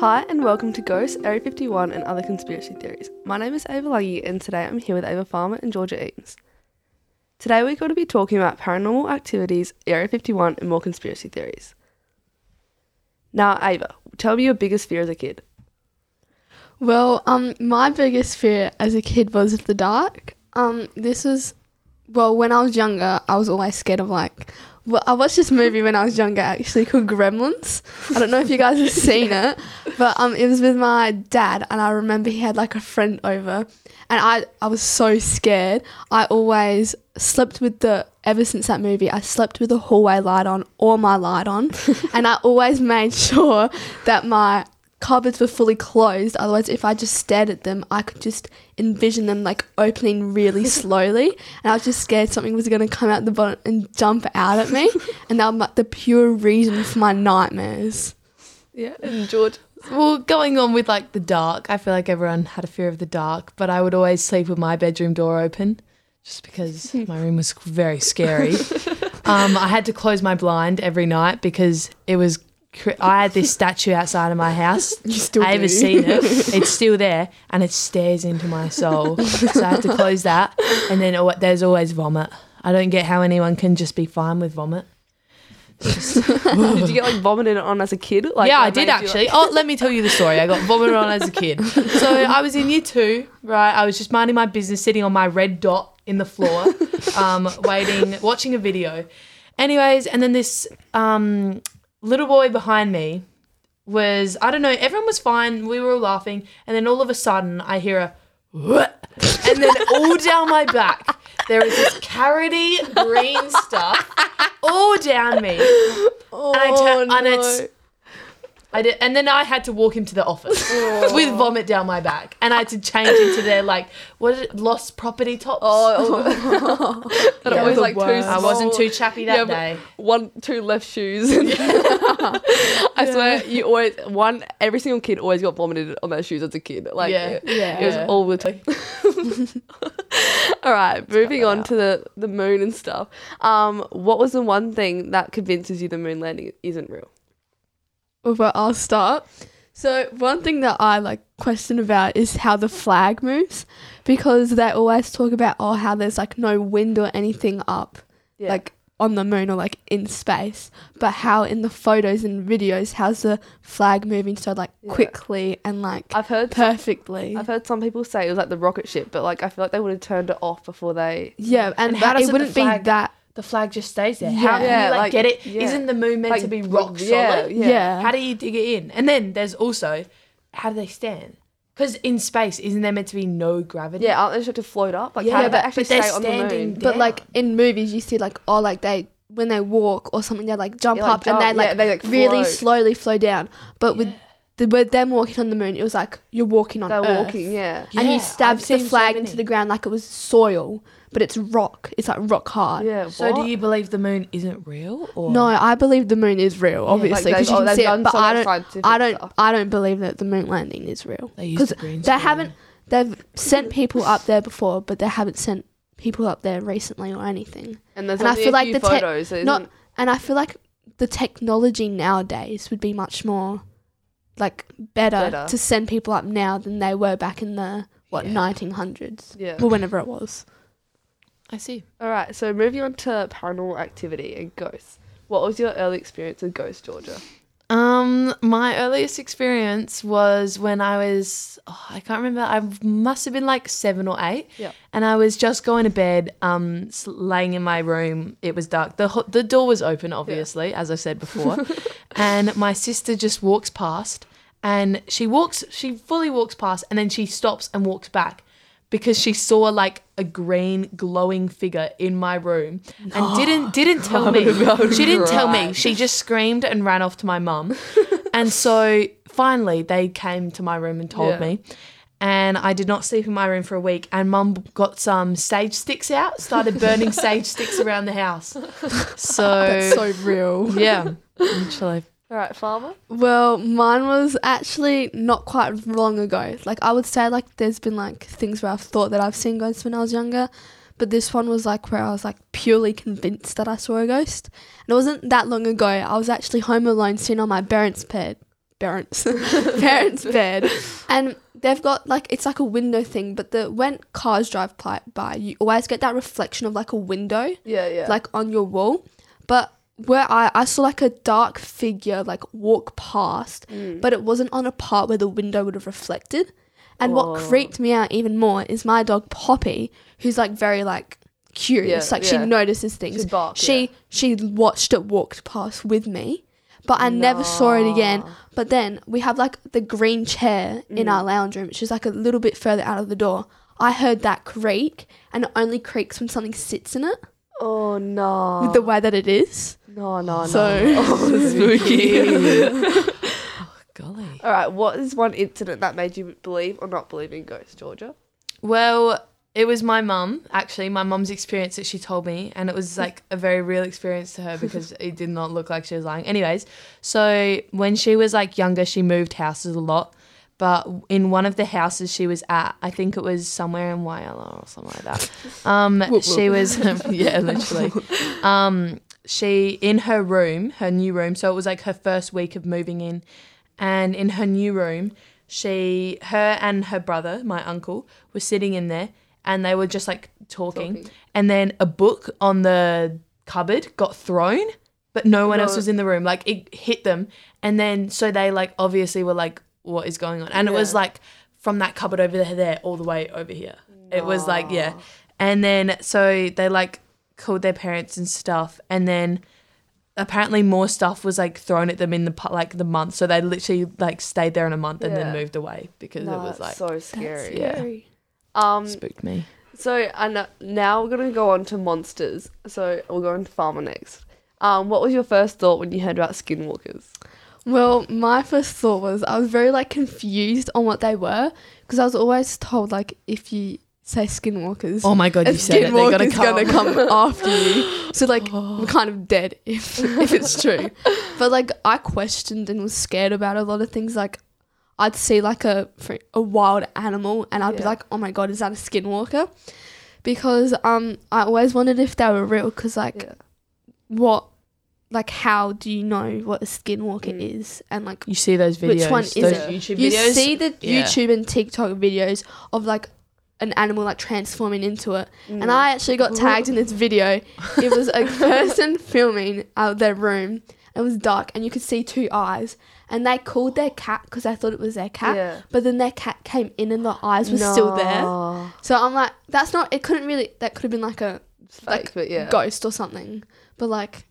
Hi, and welcome to Ghost, Area 51, and other conspiracy theories. My name is Ava Luggy, and today I'm here with Ava Farmer and Georgia Eames. Today we're going to be talking about paranormal activities, Area 51, and more conspiracy theories. Now, Ava, tell me your biggest fear as a kid. Well, um, my biggest fear as a kid was the dark. Um, this was, well, when I was younger, I was always scared of like, well, I watched this movie when I was younger actually called Gremlins. I don't know if you guys have seen it, but um, it was with my dad, and I remember he had like a friend over, and I, I was so scared. I always slept with the ever since that movie. I slept with the hallway light on or my light on, and I always made sure that my cupboards were fully closed. Otherwise, if I just stared at them, I could just envision them like opening really slowly. And I was just scared something was going to come out the bottom and jump out at me. and that was like the pure reason for my nightmares. Yeah, and George. Well, going on with like the dark, I feel like everyone had a fear of the dark, but I would always sleep with my bedroom door open just because my room was very scary. um, I had to close my blind every night because it was. I had this statue outside of my house. You still I do. ever seen it? It's still there, and it stares into my soul. so I had to close that, and then al- there's always vomit. I don't get how anyone can just be fine with vomit. Did you get like vomited on as a kid? Like, yeah, I did actually. like- oh, let me tell you the story. I got vomited on as a kid. So I was in year two, right? I was just minding my business, sitting on my red dot in the floor, um, waiting, watching a video. Anyways, and then this um, little boy behind me was, I don't know, everyone was fine. We were all laughing. And then all of a sudden, I hear a, and then all down my back, there is this carroty green stuff all down me. oh, and I oh, tur- and it's I did, and then I had to walk him to the office with vomit down my back, and I had to change into their like what is it, lost property tops. Oh, and Yeah. always like too I wasn't too chappy that Yeah, but- day. one, two left shoes. I swear, you always one. Every single kid always got vomited on their shoes as a kid. Like, Yeah. it, Yeah. it was all the time. all right, moving on to the the moon and stuff. Um, what was the one thing that convinces you the moon landing isn't real? Well, I'll start. So one thing that I like question about is how the flag moves, because they always talk about oh how there's like no wind or anything up, Yeah. like on the moon or like in space, but how in the photos and videos how's the flag moving so like Yeah. quickly and like I've heard. perfectly. I've heard some people say it was like the rocket ship, but like I feel like they would have turned it off before they. yeah, and, And how that, it wouldn't be that. The flag just stays there. Yeah. How do you like, like- get it? yeah. not the moon meant Like, to be rock solid? yeah, Yeah. yeah. How do you dig it in? And then there's also how do they stand? Because in space, isn't there meant to be no gravity? Yeah, aren't they supposed to float up? Like, Yeah, how do they but- actually but they're stay on the standing moon? down. But like in movies, you see like oh like they when they walk or something they like jump Yeah, like up and they jump, like, yeah, they, like, really float. slowly flow down. But with the with them walking on the moon, it was like you're walking on They're Earth. walking, yeah. and Yeah, you stabbed I've the seen so flag many. into the ground like it was soil, but it's rock. It's like rock hard. Yeah. So do what? you believe the moon isn't real? Or No, I believe the moon is real, obviously, because they've- you oh, can they've see done it. But so I don't, scientific I don't, stuff. I don't believe that the moon landing is real. They used Because the green they screen. haven't, they've sent people up there before, but they haven't sent people up there recently or anything. And there's And I only feel a like few the tech- photos. so not- isn't- And I feel like the technology nowadays would be much more like better, Better. to send people up now than they were back in the what Yeah. 1900s. yeah. Well, whenever it was. I see. All right. So moving on to paranormal activity and ghosts. What was your early experience with ghosts, Georgia? Um, my earliest experience was when I was oh, I can't remember. I must have been like seven or eight. Yeah. And I was just going to bed, um, s- laying in my room. It was dark. the ho- The door was open, obviously, as I said before. and my sister just walks past, and she walks. She fully walks past, and then she stops and walks back. Because she saw like a green glowing figure in my room and didn't didn't tell me. Oh, she didn't tell me. She just screamed and ran off to my mum. and so finally they came to my room and told Yeah. me. And I did not sleep in my room for a week. And mum got some sage sticks out, started burning sage sticks around the house. So, That's so real. yeah, literally. All right, farmer. Well, mine was actually not quite long ago. Like I would say, like there's been like things where I've thought that I've seen ghosts when I was younger, but this one was like where I was like purely convinced that I saw a ghost. And it wasn't that long ago. I was actually home alone, sitting on my parents' bed, parents parents bed and they've got like it's like a window thing but the when cars drive by, by you always get that reflection of like a window Yeah, yeah. like on your wall but where I, I saw like a dark figure like walk past Mm. but it wasn't on a part where the window would have reflected and Oh. what creeped me out even more is my dog poppy who's like very like curious Yeah, like she notices things bark, she yeah. she watched it walked past with me but i never saw it again but then we have like the green chair in Mm. our lounge room which is like a little bit further out of the door i heard that creak and it only creaks when something sits in it Oh no. with the way that it is no, no, no. So- oh, spooky. Golly. All right, what is one incident that made you believe or not believe in ghosts, Georgia? Well, it was my mum, actually, my mum's experience that she told me, and it was like a very real experience to her because it did not look like she was lying. Anyways, so when she was like younger, she moved houses a lot. But in one of the houses she was at, I think it was somewhere in Whyalla or something like that. Um, she was, yeah, literally. Um, she in her room, her new room. So it was like her first week of moving in, and in her new room, she, her, and her brother, my uncle, were sitting in there, and they were just like talking, Talking. and then a book on the cupboard got thrown, but no one else was in the room. Like it hit them, and then so they like obviously were like, "What is going on?" And it was like from that cupboard over there, there all the way over here. It was like yeah, and then so they like called their parents and stuff, and then apparently more stuff was like thrown at them in the like the month. So they literally like stayed there in a month and Yeah. then moved away because No, it was like so scary. Yeah. Scary. Um, spooked me. so and now we're gonna go on to monsters. So we'll go on to Farmer next. Um, what was your first thought when you heard about skinwalkers? Well, my first thought was I was very like confused on what they were because I was always told like if you say skinwalkers, Oh my god, you said it. They're gonna come. gonna come after you. So like I'm kind of dead if if it's true. But like I questioned and was scared about a lot of things. Like I'd see like a a wild animal and I'd be like, oh my god, is that a skinwalker? Because um I always wondered if they were real because like Yeah. what like how do you know what a skinwalker Mm. is and like You see those videos? Which one is those it? YouTube you see the Yeah. YouTube and TikTok videos of like an animal like transforming into it. Mm. And I actually got tagged in this video. It was a person filming out of their room. It was dark and you could see two eyes. And they called their cat because they thought it was their cat. Yeah. But then their cat came in and the eyes were still there. So I'm like, that's not, it couldn't really, that could have been like a fake, Like, but yeah. ghost or something. But like,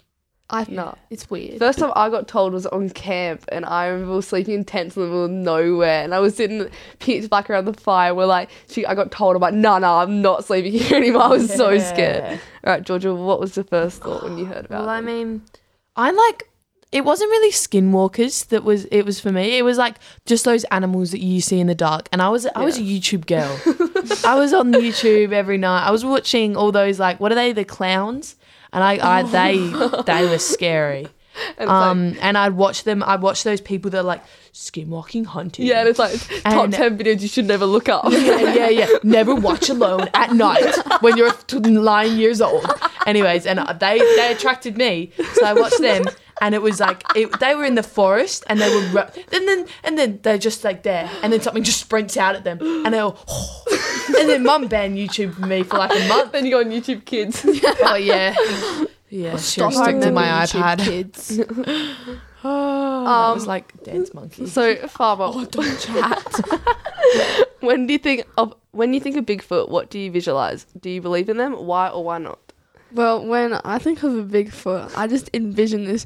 I, No. it's weird. First time I got told was on camp, and I remember sleeping in tents in the middle of nowhere, and I was sitting pitch black around the fire. Where like, she, I got told, I'm like, no, no, I'm not sleeping here anymore. I was so scared. All right, Georgia, what was the first thought when you heard about? It? Well, I mean, I like. It wasn't really skinwalkers that was. It was for me. It was like just those animals that you see in the dark. And I was. I was a YouTube girl. I was on YouTube every night. I was watching all those like what are they? The clowns. And I, I they they were scary. And it's like- Um, and I'd watch them. I'd watch those people that are like skinwalking hunting. yeah, and it's like top And- ten videos you should never look up. yeah, yeah, yeah. Never watch alone at night when you're nine years old. Anyways, and they they attracted me, so I watched them, and it was like it, they were in the forest, and they were, ru- and then and then they're just like there, and then something just sprints out at them, and they'll, and then mum banned YouTube for me for like a month. then you go on YouTube Kids. Oh yeah, yeah. She Stop stick to my YouTube iPad. Kids. Oh, that Um, was like dance monkey. so, Farmer, oh, don't chat. when do you think of when you think of Bigfoot? What do you visualize? Do you believe in them? Why or why not? Well, when I think of a Bigfoot, I just envision this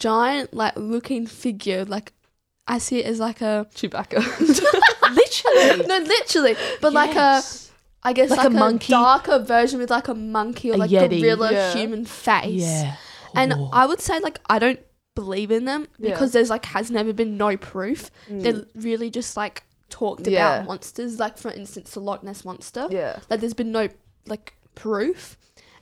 giant, like, looking figure. Like, I see it as like a Chewbacca. Literally. no, literally, but like a, Yes. I guess Like like, a a, monkey? darker version with like a monkey or A like yeti. gorilla Yeah. human face. Yeah. And Oh. I would say like I don't believe in them Yeah. because there's like has never been no proof. Mm. They're really just like talked Yeah. about monsters. Like for instance, the Loch Ness monster. yeah. Like there's been no like proof.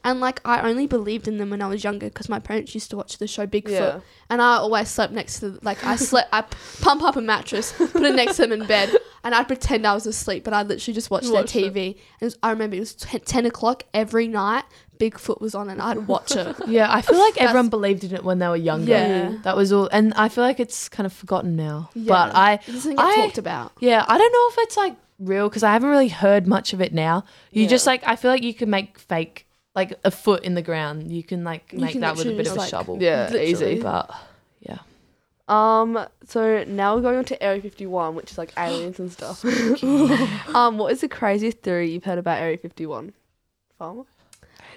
And like I only believed in them when I was younger because my parents used to watch the show Bigfoot, Yeah. and I always slept next to like I slept I p- pump up a mattress, put it next to them in bed. and I'd pretend I was asleep, but I'd literally just watch their Watched it. TV. And was, I remember it was t- ten o'clock every night. Bigfoot was on, and I'd watch it. Yeah, I feel like That's- everyone believed in it when they were younger. Yeah. That was all, and I feel like it's kind of forgotten now. Yeah. But I, it doesn't get I- talked about. yeah, I don't know if it's like real because I haven't really heard much of it now. You Yeah. just like, I feel like you can make fake, like a foot in the ground. You can like You make can that with a literally bit of just, a like- shovel. Yeah, Literally. easy. But yeah. Um, so now we're going on to Area 51, which is like aliens and stuff. um, what is the craziest theory you've heard about Area 51? Farmer?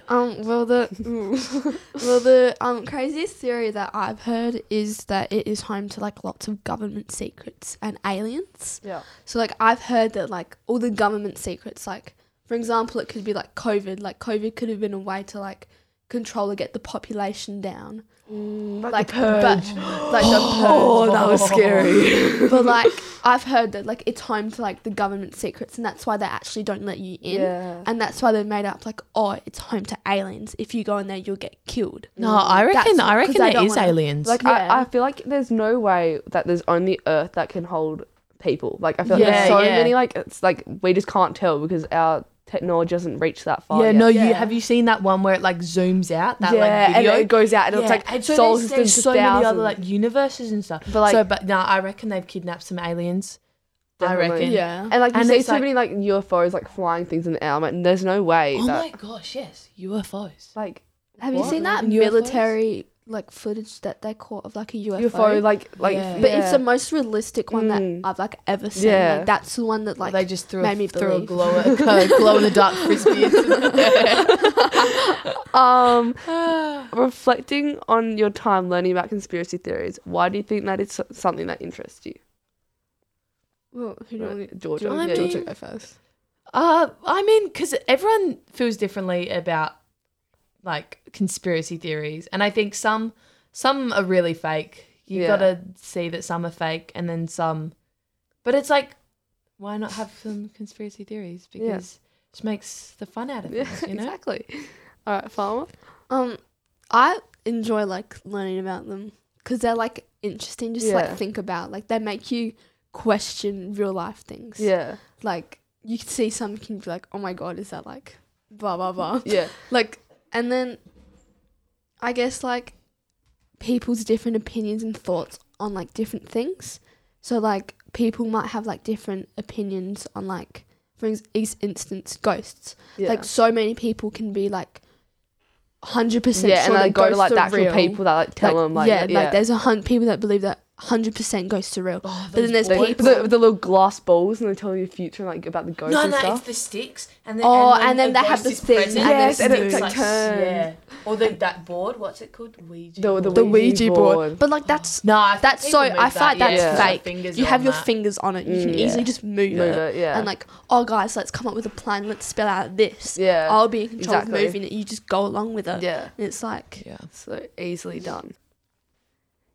Um, well, the well the um craziest theory that I've heard is that it is home to like lots of government secrets and aliens. Yeah. So like I've heard that like all the government secrets, like for example, it could be like COVID. Like COVID could have been a way to like control or get the population down. like, Like the purge. but, like the oh, that was scary. but like I've heard that like it's home to like the government secrets, and that's why they actually don't let you in. yeah. And that's why they made up like, oh, it's home to aliens. If you go in there, you'll get killed. No, I reckon. That's- I 'cause reckon they there don't is wanna- aliens. Like, Yeah. I, I feel like there's no way that there's only Earth that can hold people. Like, I feel like Yeah, there's so yeah. many, like, it's like we just can't tell because our technology doesn't reach that far. yeah, yet. no. You have you seen that one where it like zooms out? That yeah, like video. and it goes out and Yeah, it's like and so solar there's, systems there's to so many other like universes and stuff. But, like- so, but no, I reckon they've kidnapped some aliens. Definitely. I reckon. Yeah. And like you And see so like- many like UFOs like flying things in the air, and there's no way Oh that my gosh, yes, UFOs. like Have you seen that UFOs? military like footage that they caught of like a UFO? UFO like like Yeah. But it's the most realistic one Mm. that I've like ever seen. Yeah. Like that's the one that Like like they just threw made a, me threw a believe. glow, a glow in the dark frisbee. um reflecting on your time learning about conspiracy theories. Why do you think that is so- something that interests you? Well, who do you want Georgia, I yeah, mean- Georgia. go first? Uh, I mean, because everyone feels differently about like conspiracy theories, and I think some some are really fake. You Yeah. gotta see that some are fake, and then some. But it's like, why not have some conspiracy theories? Because Yeah. it just makes the fun out of Yeah, you know. exactly. All right, farmer. Um, I enjoy like learning about them because they're like interesting. Just Yeah. like think about like they make you question real life things. Yeah, Like you can see some can be like, oh my god, is that like blah blah blah. yeah, like and then I guess like people's different opinions and thoughts on like different things. So like people might have like different opinions on like for ins- ins- instance ghosts. yeah. Like so many people can be like hundred percent yeah, sure and they go to like the actual real. people that like tell Like, them like yeah, yeah, like there's a hun- people that believe that hundred percent ghosts are real. Oh, But then there's those They- people- the, the little glass balls and they tell you the future like about the ghosts No, and no, stuff. it's the sticks, and then Oh, when and then a they have the is thing, and Yes, then and it's it's like like turn. yeah, or the that board. What's it called? Ouija. The- board. the The Ouija Ouija board. board. But like that's No, I think that's so I that, find yeah, that's Yeah. fake. fingers You have your that. fingers on it. You can Mm. easily just move, Move it. it, yeah. And like, oh guys, let's come up with a plan. Let's spell out this. yeah, I'll be in control exactly. of moving it. You just go along with it. yeah. And it's like Yeah. So easily done.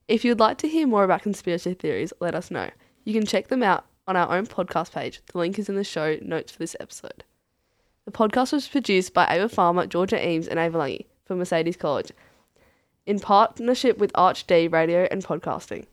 If you'd like to hear more about conspiracy theories, let us know. You can check them out on our own podcast page. The link is in the show notes for this episode. The podcast was produced by Ava Farmer, Georgia Eames, and Ava Lange for Mercedes College in partnership with Arch D Radio and Podcasting.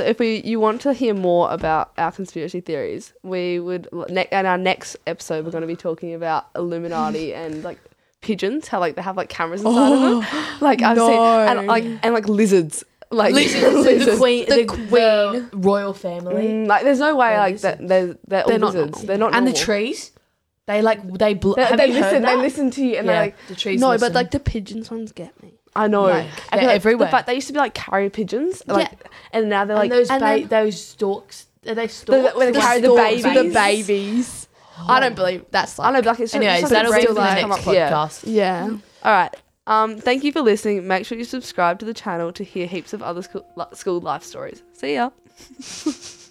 If we, you want to hear more about our conspiracy theories, we would ne- in our next episode we're going to be talking about Illuminati and like pigeons, how like they have like cameras inside of them. Oh, like I've seen and like and like lizards. Like Lizards, the queen, The the, queen. the royal family, Mm, like there's no way They're like that. They're they're, They're not lizards. normal. They're not and the trees. They like they. Bl- They, have they listen. They listen to you, and yeah, they're like, the trees. no, listen. but like the pigeons ones get me. I know. Like, I they're like everywhere. The fact they used to be like carrier pigeons, like, Yeah. and now they're like and those and ba- those storks. Are they storks? when they or carry the babies. The babies. I don't believe that's like I know, but like it's just, Anyways, it's just that'll like be for the next up- yeah. yeah. All right. Um, thank you for listening. Make sure you subscribe to the channel to hear heaps of other school, school life stories. See ya.